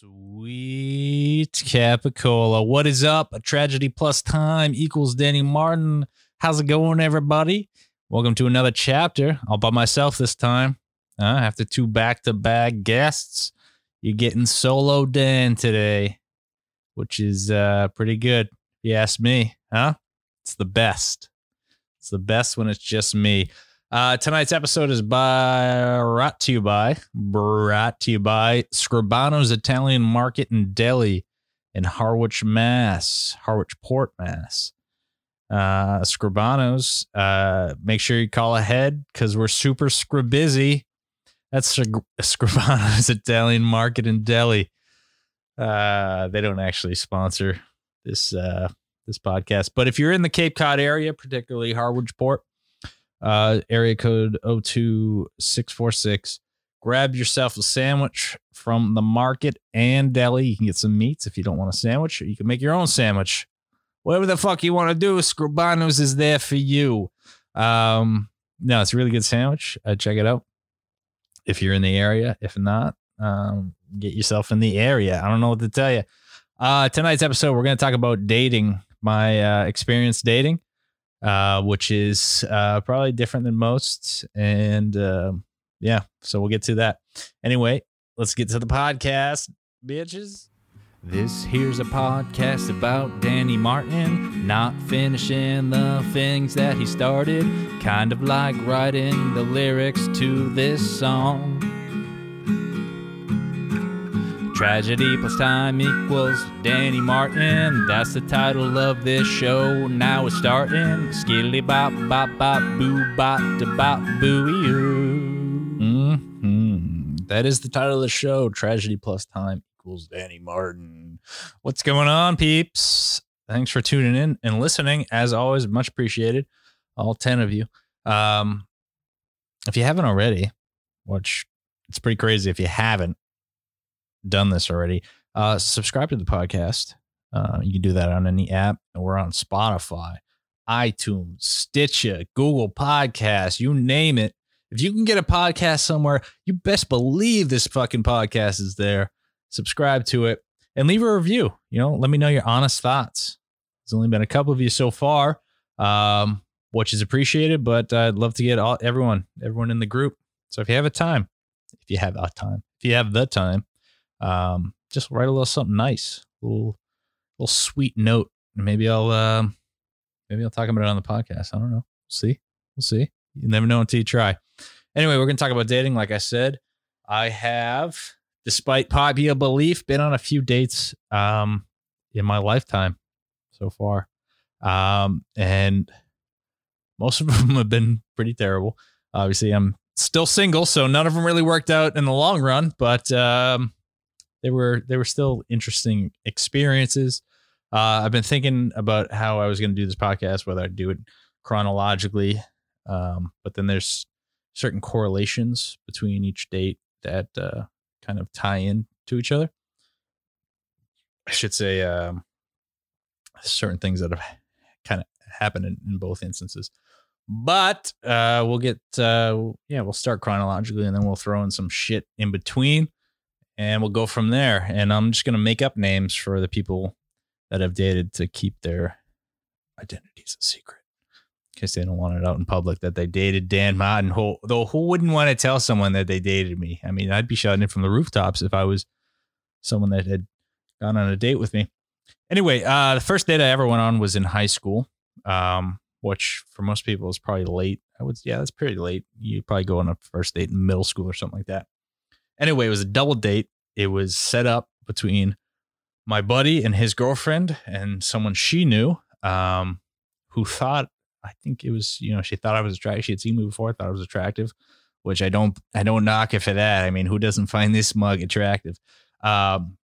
Sweet Capicola. What is up? A tragedy plus time equals Danny Martin. How's it going, everybody? Welcome to another chapter. All by myself this time. Uh, after two back to back guests, you're getting solo Dan today, which is uh, pretty good. If you ask me, huh? It's the best. It's the best when it's just me. Uh, tonight's episode is by brought to you by brought to you by Scribano's Italian Market in Deli in Harwich, Mass. Harwich Port, Mass. Uh, Scribano's. Uh, make sure you call ahead because we're super busy. That's Scribano's Italian Market in Deli. Uh, they don't actually sponsor this uh this podcast, but if you're in the Cape Cod area, particularly Harwich Port uh, area code 02646. Grab yourself a sandwich from the market and deli. You can get some meats if you don't want a sandwich, or you can make your own sandwich. Whatever the fuck you want to do, Scribano's is there for you. Um, no, it's a really good sandwich. Uh, check it out if you're in the area. If not, um, get yourself in the area. I don't know what to tell you. Uh, tonight's episode, we're going to talk about dating, my uh, experience dating uh, which is uh, probably different than most. And uh, yeah, so we'll get to that. Anyway, let's get to the podcast, bitches. This here's a podcast about Danny Martin not finishing the things that he started, kind of like writing the lyrics to this song. Tragedy plus time equals Danny Martin. That's the title of this show. Now it's starting. Skilly bop bop bop boo bop da bop booey mm-hmm. That is the title of the show. Tragedy plus time equals Danny Martin. What's going on, peeps? Thanks for tuning in and listening. As always, much appreciated. All 10 of you. Um, if you haven't already, which it's pretty crazy if you haven't, done this already, uh, subscribe to the podcast. Uh, you can do that on any app. We're on Spotify, iTunes, Stitcher, Google Podcasts, you name it. If you can get a podcast somewhere, you best believe this fucking podcast is there. Subscribe to it and leave a review. You know, let me know your honest thoughts. There's only been a couple of you so far, um, which is appreciated, but I'd love to get all everyone, everyone in the group. So if you have a time, if you have a time, if you have the time, um, just write a little something nice, a little, little sweet note. Maybe I'll, um, maybe I'll talk about it on the podcast. I don't know. We'll see. We'll see. You never know until you try. Anyway, we're to talk about dating. Like I said, I have, despite popular belief, been on a few dates um, in my lifetime so far. Um, and most of them have been pretty terrible. Obviously, I'm still single, so none of them really worked out in the long run. But um, they were they were still interesting experiences. Uh, I've been thinking about how I was going to do this podcast, whether I'd do it chronologically, um, but then there's certain correlations between each date that uh, kind of tie in to each other. I should say um, certain things that have kind of happened in, in both instances. But uh, we'll get uh, yeah, we'll start chronologically and then we'll throw in some shit in between and we'll go from there. And I'm just to make up names for the people that have dated to keep their identities a secret in case they don't want it out in public that they dated Dan Martin. Who, though, who wouldn't want to tell someone that they dated me? I mean, I'd be shouting it from the rooftops if I was someone that had gone on a date with me. Anyway, uh, the first date I ever went on was in high school, um, which for most people is probably late. I would, yeah, that's pretty late. You'd probably go on a first date in middle school or something like that. Anyway, it was a double date. It was set up between my buddy and his girlfriend and someone she knew um, who thought I think it was you know she thought I was attractive. She had seen me before, thought I was attractive, which I don't I don't knock it for that. I mean, who doesn't find this mug attractive? Um,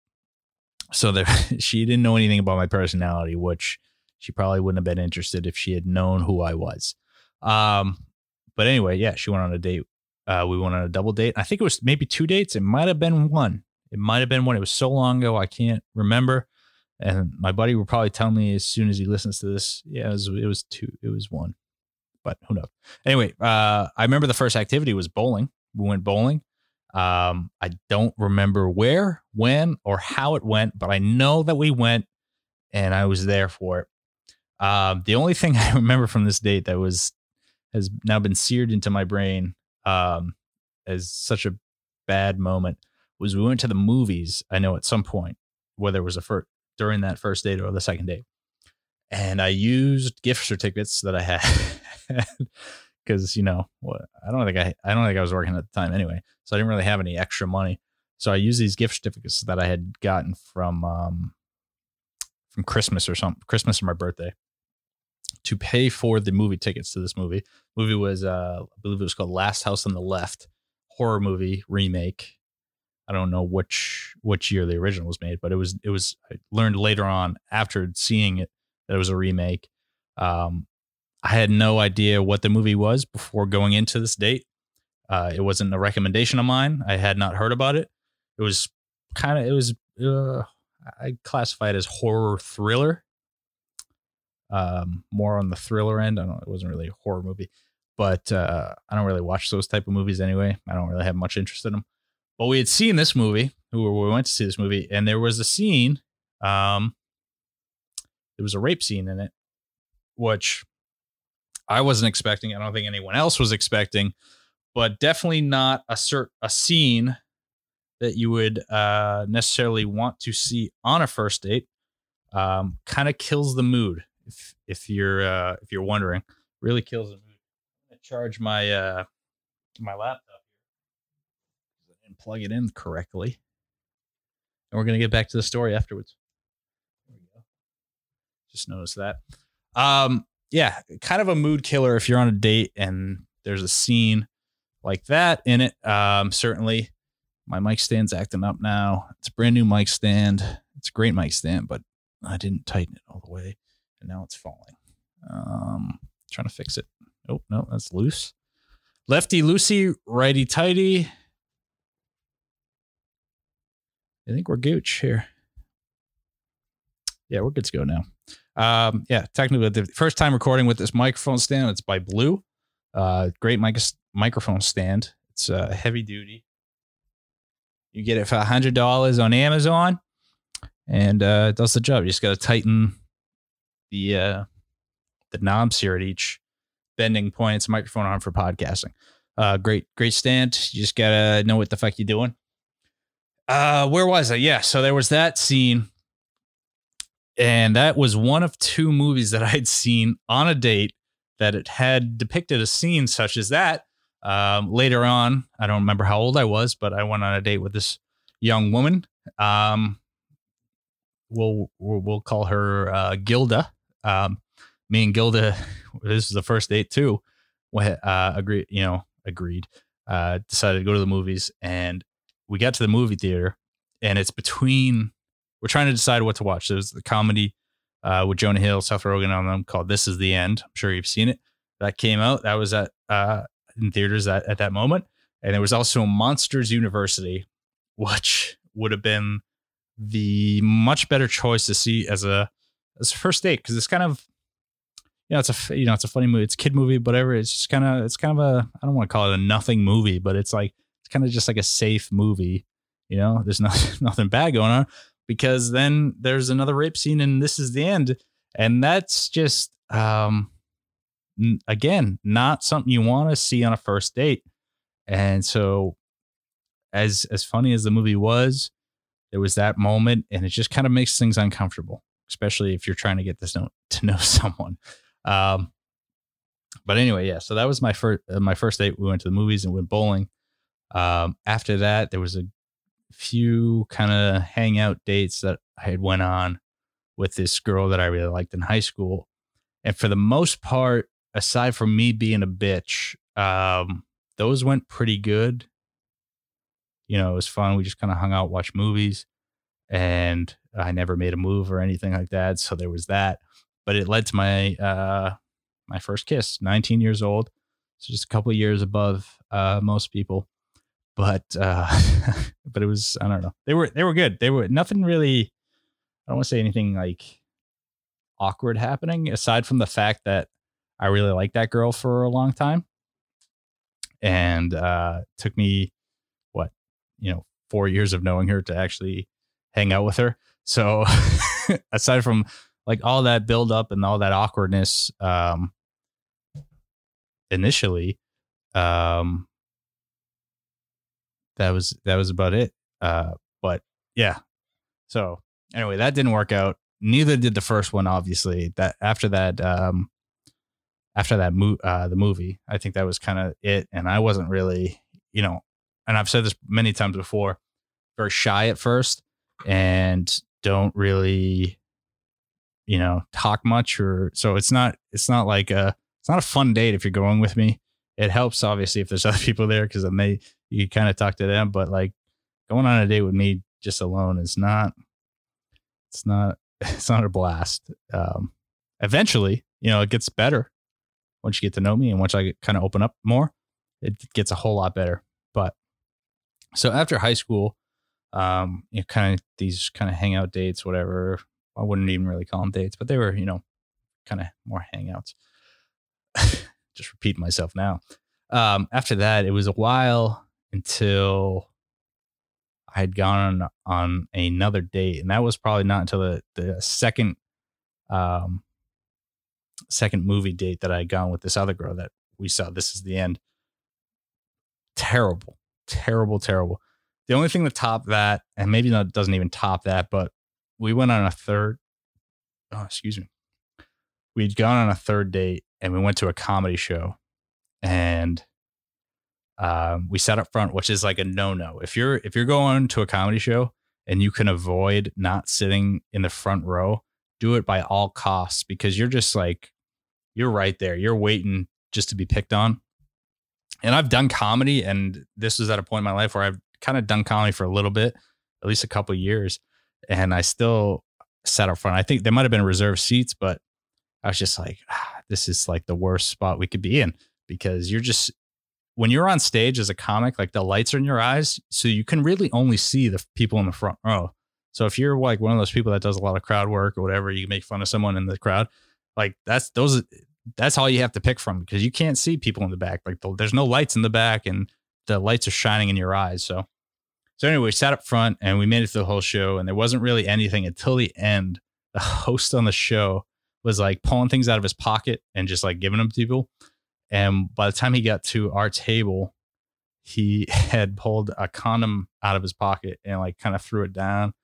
so there, she didn't know anything about my personality, which she probably wouldn't have been interested if she had known who I was. Um, but anyway, yeah, she went on a date uh, we went on a double date. I think it was maybe two dates. It might have been one. It might have been one. It was so long ago, I can't remember. And my buddy will probably tell me as soon as he listens to this. Yeah, it was, it was two. It was one, but who knows? Anyway, uh, I remember the first activity was bowling. We went bowling. Um, I don't remember where, when, or how it went, but I know that we went and I was there for it. Um, the only thing I remember from this date that was has now been seared into my brain um, as such a bad moment was we went to the movies. I know at some point, whether it was a first during that first date or the second date, and I used gift certificates that I had because you know what I don't think I I don't think I was working at the time anyway, so I didn't really have any extra money. So I used these gift certificates that I had gotten from um, from Christmas or something, Christmas or my birthday, to pay for the movie tickets to this movie. movie was uh, I believe it was called Last House on the Left, horror movie remake. I don't know which which year the original was made, but it was it was I learned later on after seeing it that it was a remake. Um, I had no idea what the movie was before going into this date. Uh, it wasn't a recommendation of mine. I had not heard about it. It was kind of it was uh, I classify it as horror thriller. Um, more on the thriller end. I don't. It wasn't really a horror movie, but uh, I don't really watch those type of movies anyway. I don't really have much interest in them. But we had seen this movie. We went to see this movie, and there was a scene. Um, there was a rape scene in it, which I wasn't expecting. I don't think anyone else was expecting, but definitely not a cert a scene that you would uh, necessarily want to see on a first date. Um, kind of kills the mood if if you're uh, if you're wondering. Really kills the mood. I charge my uh, my laptop here. Didn't plug it in correctly, and we're gonna get back to the story afterwards. There we go. Just noticed that. Um, yeah, kind of a mood killer if you're on a date and there's a scene like that in it. Um, certainly, my mic stand's acting up now. It's a brand new mic stand. It's a great mic stand, but I didn't tighten it all the way, and now it's falling. Um, trying to fix it. Oh no, that's loose. Lefty loosey, righty tighty. I think we're gooch here. Yeah, we're good to go now. Um, yeah, technically the first time recording with this microphone stand. It's by Blue. Uh, great mic- microphone stand. It's uh, heavy duty. You get it for a hundred dollars on Amazon, and uh, it does the job. You just got to tighten the uh, the knobs here at each bending point. It's a microphone arm for podcasting. Uh, great, great stand. You just gotta know what the fuck you're doing. Uh, where was I? Yeah, so there was that scene and that was one of two movies that I'd seen on a date that it had depicted a scene such as that. Um, later on, I don't remember how old I was, but I went on a date with this young woman. Um, we'll, we'll call her uh, Gilda. Um, me and Gilda, this is the first date too. Uh, agreed, you know, agreed. Uh, decided to go to the movies, and we got to the movie theater, and it's between we're trying to decide what to watch. There's the comedy uh, with Jonah Hill, Seth Rogen on them called "This Is the End." I'm sure you've seen it. That came out. That was at uh, in theaters at, at that moment. And there was also Monsters University, which would have been the much better choice to see as a as first date because it's kind of you know it's a you know it's a funny movie it's a kid movie whatever it's just kind of it's kind of a I don't want to call it a nothing movie but it's like it's kind of just like a safe movie you know? There's nothing nothing bad going on because then there's another rape scene and this is the end and that's just um again not something you want to see on a first date and so as as funny as the movie was there was that moment and it just kind of makes things uncomfortable especially if you're trying to get this know, to know someone um but anyway yeah so that was my first uh, my first date we went to the movies and went bowling um after that there was a few kind of hangout dates that I had went on with this girl that I really liked in high school. And for the most part, aside from me being a bitch, um, those went pretty good. You know, it was fun. We just kind of hung out, watched movies, and I never made a move or anything like that. So there was that. But it led to my uh my first kiss, 19 years old. So just a couple years above uh most people but uh but it was i don't know they were they were good they were nothing really i don't want to say anything like awkward happening aside from the fact that i really liked that girl for a long time and uh took me what you know four years of knowing her to actually hang out with her. So aside from like all that build up and all that awkwardness um initially um that was that was about it. Uh but yeah. So anyway that didn't work out. Neither did the first one obviously. That after that um after that mo- uh the movie i think that was kind of it. And i wasn't really you know and i've said this many times before very shy at first and don't really you know talk much or so it's not it's not like a it's not a fun date if you're going with me. It helps obviously if there's other people there because then they you kind of talk to them but like going on a date with me just alone is not it's not it's not a blast. Um eventually you know it gets better once you get to know me and once i kind of open up more it gets a whole lot better. But so after high school um you know kind of these kind of hangout dates whatever. I wouldn't even really call them dates but they were you know kind of more hangouts. Just repeat myself now. Um after that it was a while until i had gone on, on another date and that was probably not until the the second um second movie date that i had gone with this other girl that we saw. This is the end. Terrible. Terrible terrible the only thing that topped that, and maybe not doesn't even top that, but we went on a third. Oh, excuse me. We'd gone on a third date, and we went to a comedy show, and um, we sat up front, which is like a no no. If you're if you're going to a comedy show and you can avoid not sitting in the front row, do it by all costs because you're just like you're right there. You're waiting just to be picked on. And I've done comedy, and this was at a point in my life where I've kind of done comedy for a little bit, at least a couple years, and I still sat up front. I think there might have been reserved seats, but I was just like, ah, this is like the worst spot we could be in because you're just when you're on stage as a comic, like the lights are in your eyes, so you can really only see the people in the front row. So if you're like one of those people that does a lot of crowd work or whatever, you make fun of someone in the crowd, like that's those that's all you have to pick from because you can't see people in the back. Like the, there's no lights in the back and the lights are shining in your eyes. So so anyway, we sat up front and we made it through the whole show, and there wasn't really anything until the end. The host on the show was like pulling things out of his pocket and just like giving them to people. And by the time he got to our table, he had pulled a condom out of his pocket and like kind of threw it down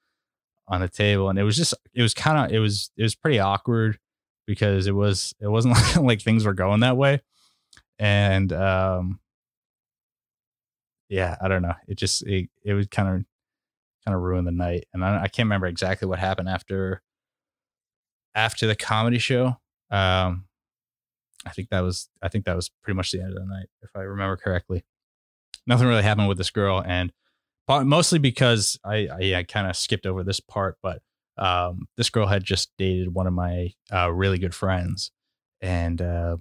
on the table. And it was just, it was kind of, it was, it was pretty awkward because it was, it wasn't like, like things were going that way. And, um, yeah, I don't know. It just it, it would kind of kind of ruin the night, and I, I can't remember exactly what happened after after the comedy show. Um, I think that was I think that was pretty much the end of the night, if I remember correctly. Nothing really happened with this girl, and mostly because I I, I kind of skipped over this part, but um, this girl had just dated one of my uh, really good friends, and uh,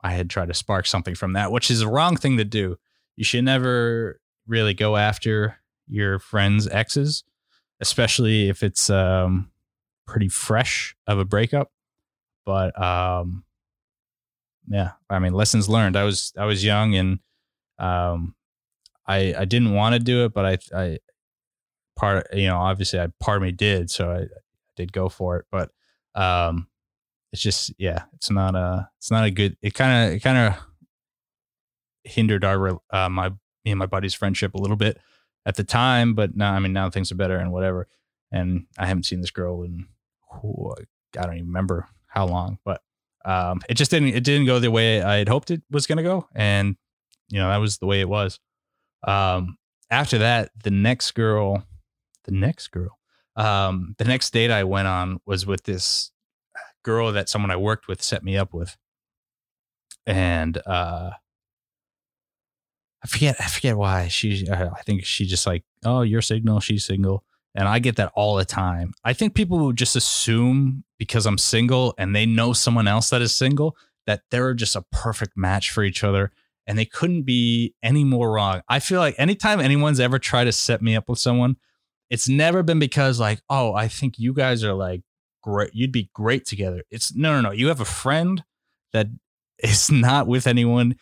I had tried to spark something from that, which is the wrong thing to do you should never really go after your friend's exes, especially if it's um, pretty fresh of a breakup. But um, yeah, I mean, lessons learned. I was I was young and um, I I didn't want to do it, but I I part you know obviously I part of me did, so I, I did go for it. But um, it's just yeah, it's not a it's not a good. It kind of it kind of hindered our uh, my me and my buddy's friendship a little bit at the time, but now I mean now things are better and whatever. And I haven't seen this girl in oh, I don't even remember how long, but um, it just didn't it didn't go the way I had hoped it was going to go, and you know that was the way it was. Um, after that, the next girl, the next girl, um, the next date I went on was with this girl that someone I worked with set me up with, and uh, I forget I forget why she uh, I think she just like oh you're single she's single and I get that all the time. I think people just assume because I'm single and they know someone else that is single that they're just a perfect match for each other and they couldn't be any more wrong. I feel like anytime anyone's ever tried to set me up with someone, it's never been because like, oh, I think you guys are like great. You'd be great together. It's no, no, no. You have a friend that is not with anyone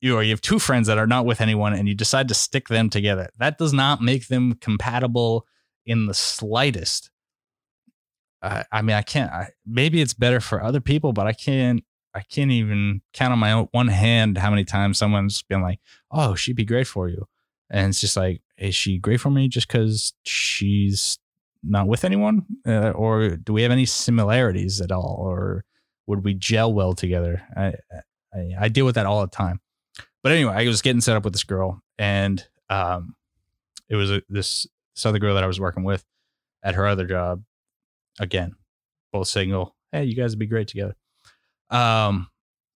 you or you have two friends that are not with anyone and you decide to stick them together. That does not make them compatible in the slightest. Uh, I mean, I can't. I, maybe it's better for other people, but I can't. I can't even count on my own one hand how many times someone's been like, "Oh, she'd be great for you," and it's just like, is she great for me just because she's not with anyone, uh, or do we have any similarities at all, or would we gel well together? I, I, I deal with that all the time. But anyway, I was getting set up with this girl, and um, it was a, this this other girl that I was working with at her other job. Again, both single. Hey, you guys would be great together. Um,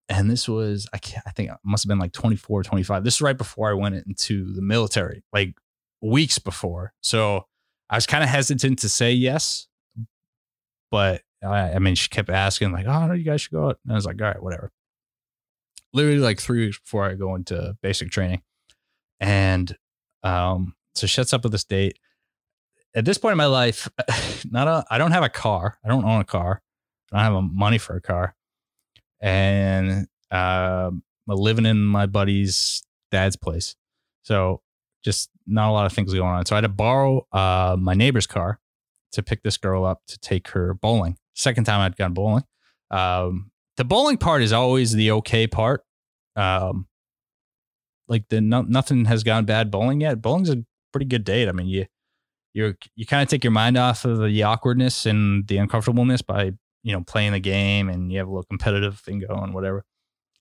and this was I can't I think it must have been like 24, 25. This is right before I went into the military, like weeks before. So I was kind of hesitant to say yes, but I, I mean, she kept asking like, "Oh, no, you guys should go out." And I was like, "All right, whatever." Literally like three weeks before I go into basic training, and um, so she sets up with this date. At this point in my life, not a, I don't have a car. I don't own a car. I don't have money for a car, and uh, I'm living in my buddy's dad's place. So just not a lot of things going on. So I had to borrow uh, my neighbor's car to pick this girl up to take her bowling. Second time I'd gone bowling. Um, the bowling part is always the okay part. Um, like the no, nothing has gone bad bowling yet. Bowling's a pretty good date. I mean, you you you kind of take your mind off of the awkwardness and the uncomfortableness by you know playing the game, and you have a little competitive thing going, whatever.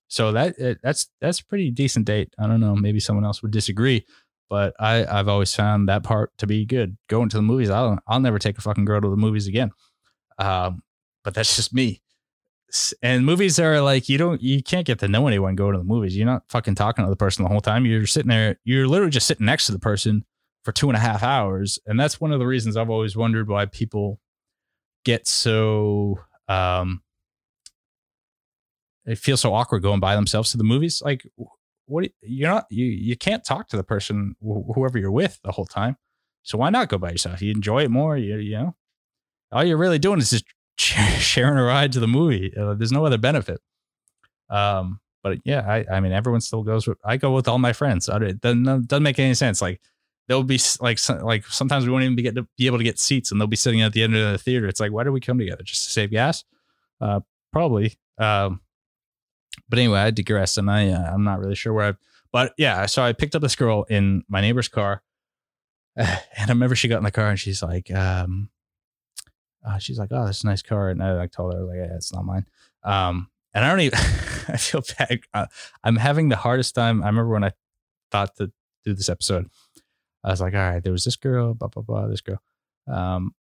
So that that's that's a pretty decent date. I don't know, maybe someone else would disagree, but I I've always found that part to be good. Going to the movies, I'll I'll never take a fucking girl to the movies again. Um, but that's just me. And movies are like you don't you can't get to know anyone going to the movies. You're not fucking talking to the person the whole time. You're sitting there. You're literally just sitting next to the person for two and a half hours, and that's one of the reasons I've always wondered why people get so um it feels so awkward going by themselves to the movies. Like what you're not you you can't talk to the person wh- whoever you're with the whole time. So why not go by yourself? You enjoy it more. You you know, all you're really doing is just sharing a ride to the movie. Uh, there's no other benefit. Um, but yeah, I I mean everyone still goes. With, I go with all my friends. It doesn't doesn't make any sense. Like there'll be like like sometimes we won't even be get to be able to get seats, and they'll be sitting at the end of the theater. It's like why do we come together just to save gas? Uh, probably. Um, but anyway, I digress, and I uh, I'm not really sure where I. But yeah, so I picked up this girl in my neighbor's car, and I remember she got in the car and she's like, um, uh, she's like, oh, that's a nice car, and I like told her like, yeah, it's not mine. Um, and I don't even. I feel bad. Uh, I'm having the hardest time. I remember when I thought to do this episode, I was like, all right, there was this girl, blah blah blah, this girl. Um,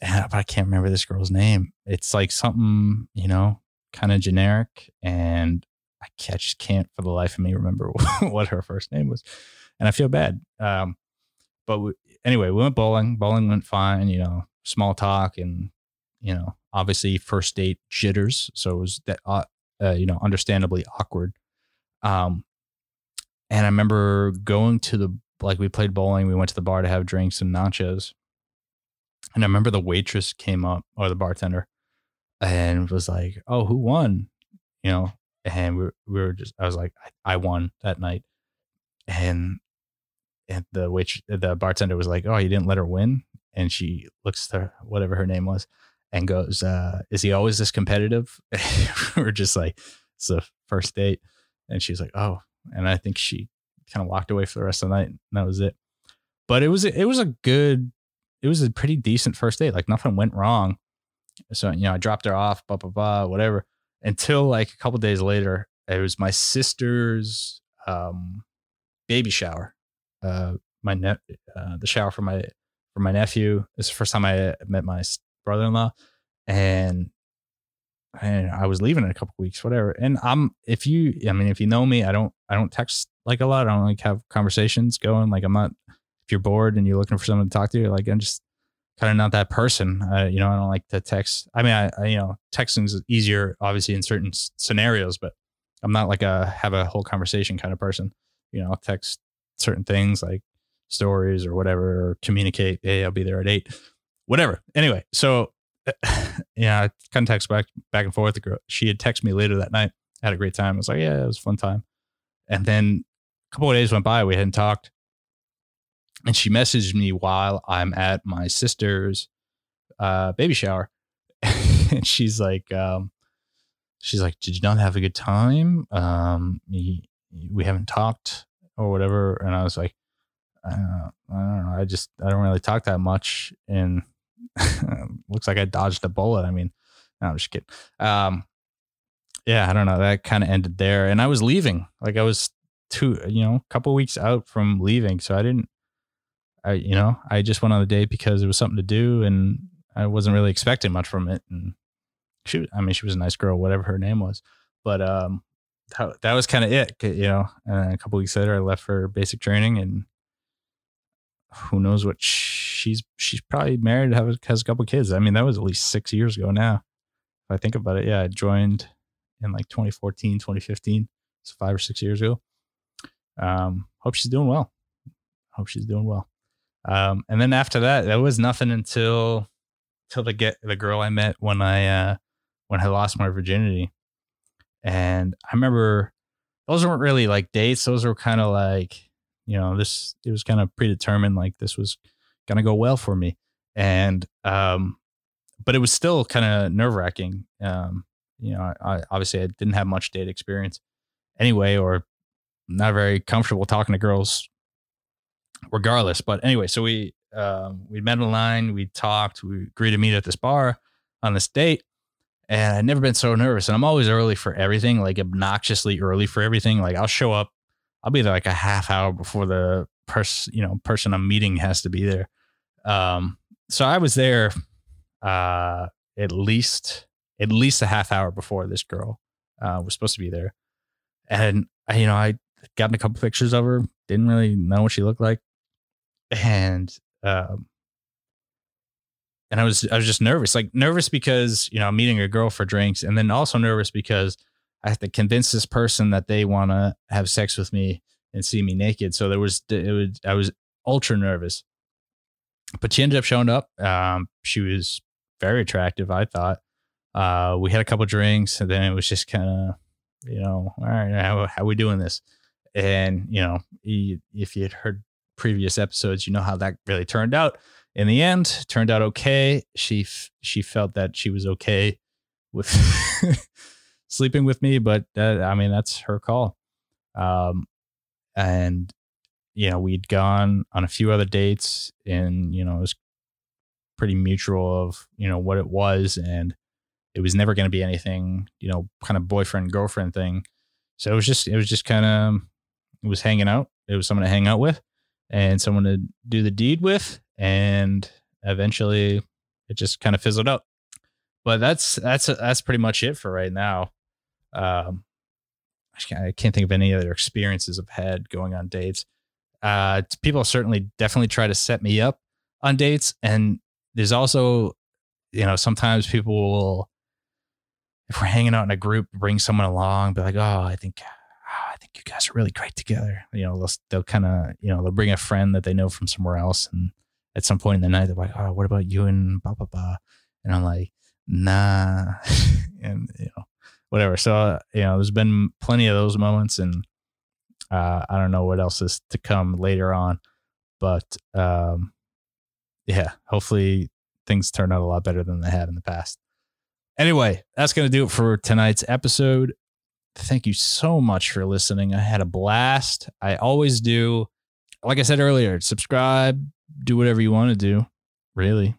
and, but I can't remember this girl's name. It's like something, you know, kind of generic, and I, I just can't for the life of me remember what her first name was, and I feel bad. Um, but we, anyway, we went bowling. Bowling went fine. You know, small talk, and you know, obviously first date jitters. So it was that, uh, uh, you know, understandably awkward. Um, and I remember going to the like we played bowling. We went to the bar to have drinks and nachos. And I remember the waitress came up or the bartender and was like, "Oh, who won?" You know, and we were, we were just I was like, I, I won that night, and and the wait the bartender was like, "Oh, you didn't let her win," and she looks to whatever her name was and goes, uh, "Is he always this competitive?" we're just like, "It's the first date," and she's like, "Oh," and I think she kind of walked away for the rest of the night, and that was it. But it was it was a good, it was a pretty decent first date. Like nothing went wrong. So, you know, I dropped her off, blah, blah, blah, whatever. Until like a couple days later, it was my sister's um, baby shower. Uh, my net, uh, the shower for my for my nephew. It's the first time I met my brother-in-law, and and I was leaving in a couple weeks, whatever. And I'm if you, I mean, if you know me, I don't I don't text like a lot. I don't like have conversations going. Like I'm not. If you're bored and you're looking for someone to talk to, like I'm just kind of not that person. You know, I don't like to text. I mean, I, I, you know, texting is easier, obviously, in certain s- scenarios, but I'm not like a have a whole conversation kind of person. You know, I'll text certain things like stories or whatever, or communicate. Hey, I'll be there at eight, whatever. Anyway, so yeah, I kind of text back back and forth. The girl, she had texted me later that night. Had a great time. I was like, yeah, it was fun time. And then a couple of days went by, we hadn't talked. And she messaged me while I'm at my sister's uh, baby shower. and she's like, um, she's like, did you not have a good time? Um, we haven't talked or whatever. And I was like, I don't know. I just, I don't really talk that much. And looks like I dodged a bullet. I mean, no, I'm just kidding. Um, yeah, I don't know. That kind of ended there. And I was leaving. Like I was two, you know, a couple weeks out from leaving. So I didn't, I, you know, I just went on the date because it was something to do and I wasn't really expecting much from it. And she, I mean, she was a nice girl, whatever her name was. But, um, that, that was kind of it, you know. And a couple weeks later, I left for basic training, and who knows what she's she's probably married, have has a couple kids. I mean, that was at least six years ago now. If I think about it, yeah, I joined in like 2014, 2015, so five or six years ago. Um, hope she's doing well. Hope she's doing well. Um, and then after that, there was nothing until till the get the girl I met when I uh when I lost my virginity. And I remember those weren't really like dates. Those were kind of like, you know, this it was kind of predetermined like this was gonna go well for me. And um but it was still kind of nerve wracking. Um, you know, I, I obviously I didn't have much date experience anyway, or not very comfortable talking to girls regardless. But anyway, so we um, we met online, we talked, we agreed to meet at this bar on this date. And I'd never been so nervous. And I'm always early for everything, like obnoxiously early for everything. Like I'll show up, I'll be there like a half hour before the person, you know, person I'm meeting has to be there. Um, so I was there uh at least at least a half hour before this girl uh was supposed to be there. And I, you know, I got a couple pictures of her, didn't really know what she looked like. And um, and I was I was just nervous, like nervous because you know I'm meeting a girl for drinks, and then also nervous because I have to convince this person that they want to have sex with me and see me naked. So there was it was I was ultra nervous, but she ended up showing up. Um, she was very attractive, I thought. Uh, we had a couple drinks, and then it was just kind of you know, all right, how how we doing this? And you know, if you had heard previous episodes, you know how that really turned out. In the end, turned out okay. She she felt that she was okay with sleeping with me, but that, I mean that's her call. Um, and you know we'd gone on a few other dates, and you know it was pretty mutual of you know what it was, and it was never going to be anything you know kind of boyfriend girlfriend thing. So it was just it was just kind of it was hanging out. It was someone to hang out with and someone to do the deed with. And eventually it just kind of fizzled out. But that's that's that's pretty much it for right now. Um, I can't think of any other experiences I've had going on dates. Uh, people certainly definitely try to set me up on dates, and there's also, you know, sometimes people will, if we're hanging out in a group, bring someone along, be like, oh, I think oh, I think you guys are really great together. You know, they'll, they'll kind of, you know, they'll bring a friend that they know from somewhere else. And at some point in the night, they're like, oh, what about you and blah, blah, blah. And I'm like, nah. and, you know, whatever. So, uh, you know, there's been plenty of those moments. And uh, I don't know what else is to come later on. But um, yeah, hopefully things turn out a lot better than they have in the past. Anyway, that's going to do it for tonight's episode thank you so much for listening. I had a blast. I always do. Like I said earlier, subscribe, do whatever you want to do. Really,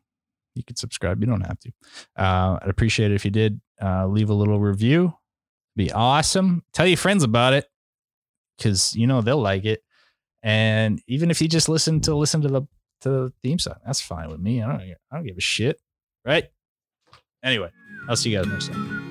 you could subscribe. You don't have to. Uh, I'd appreciate it if you did. Uh, leave a little review. Be awesome. Tell your friends about it because you know they'll like it. And even if you just listen to listen to the to the theme song, that's fine with me. I don't I don't give a shit. Right. Anyway, I'll see you guys next time.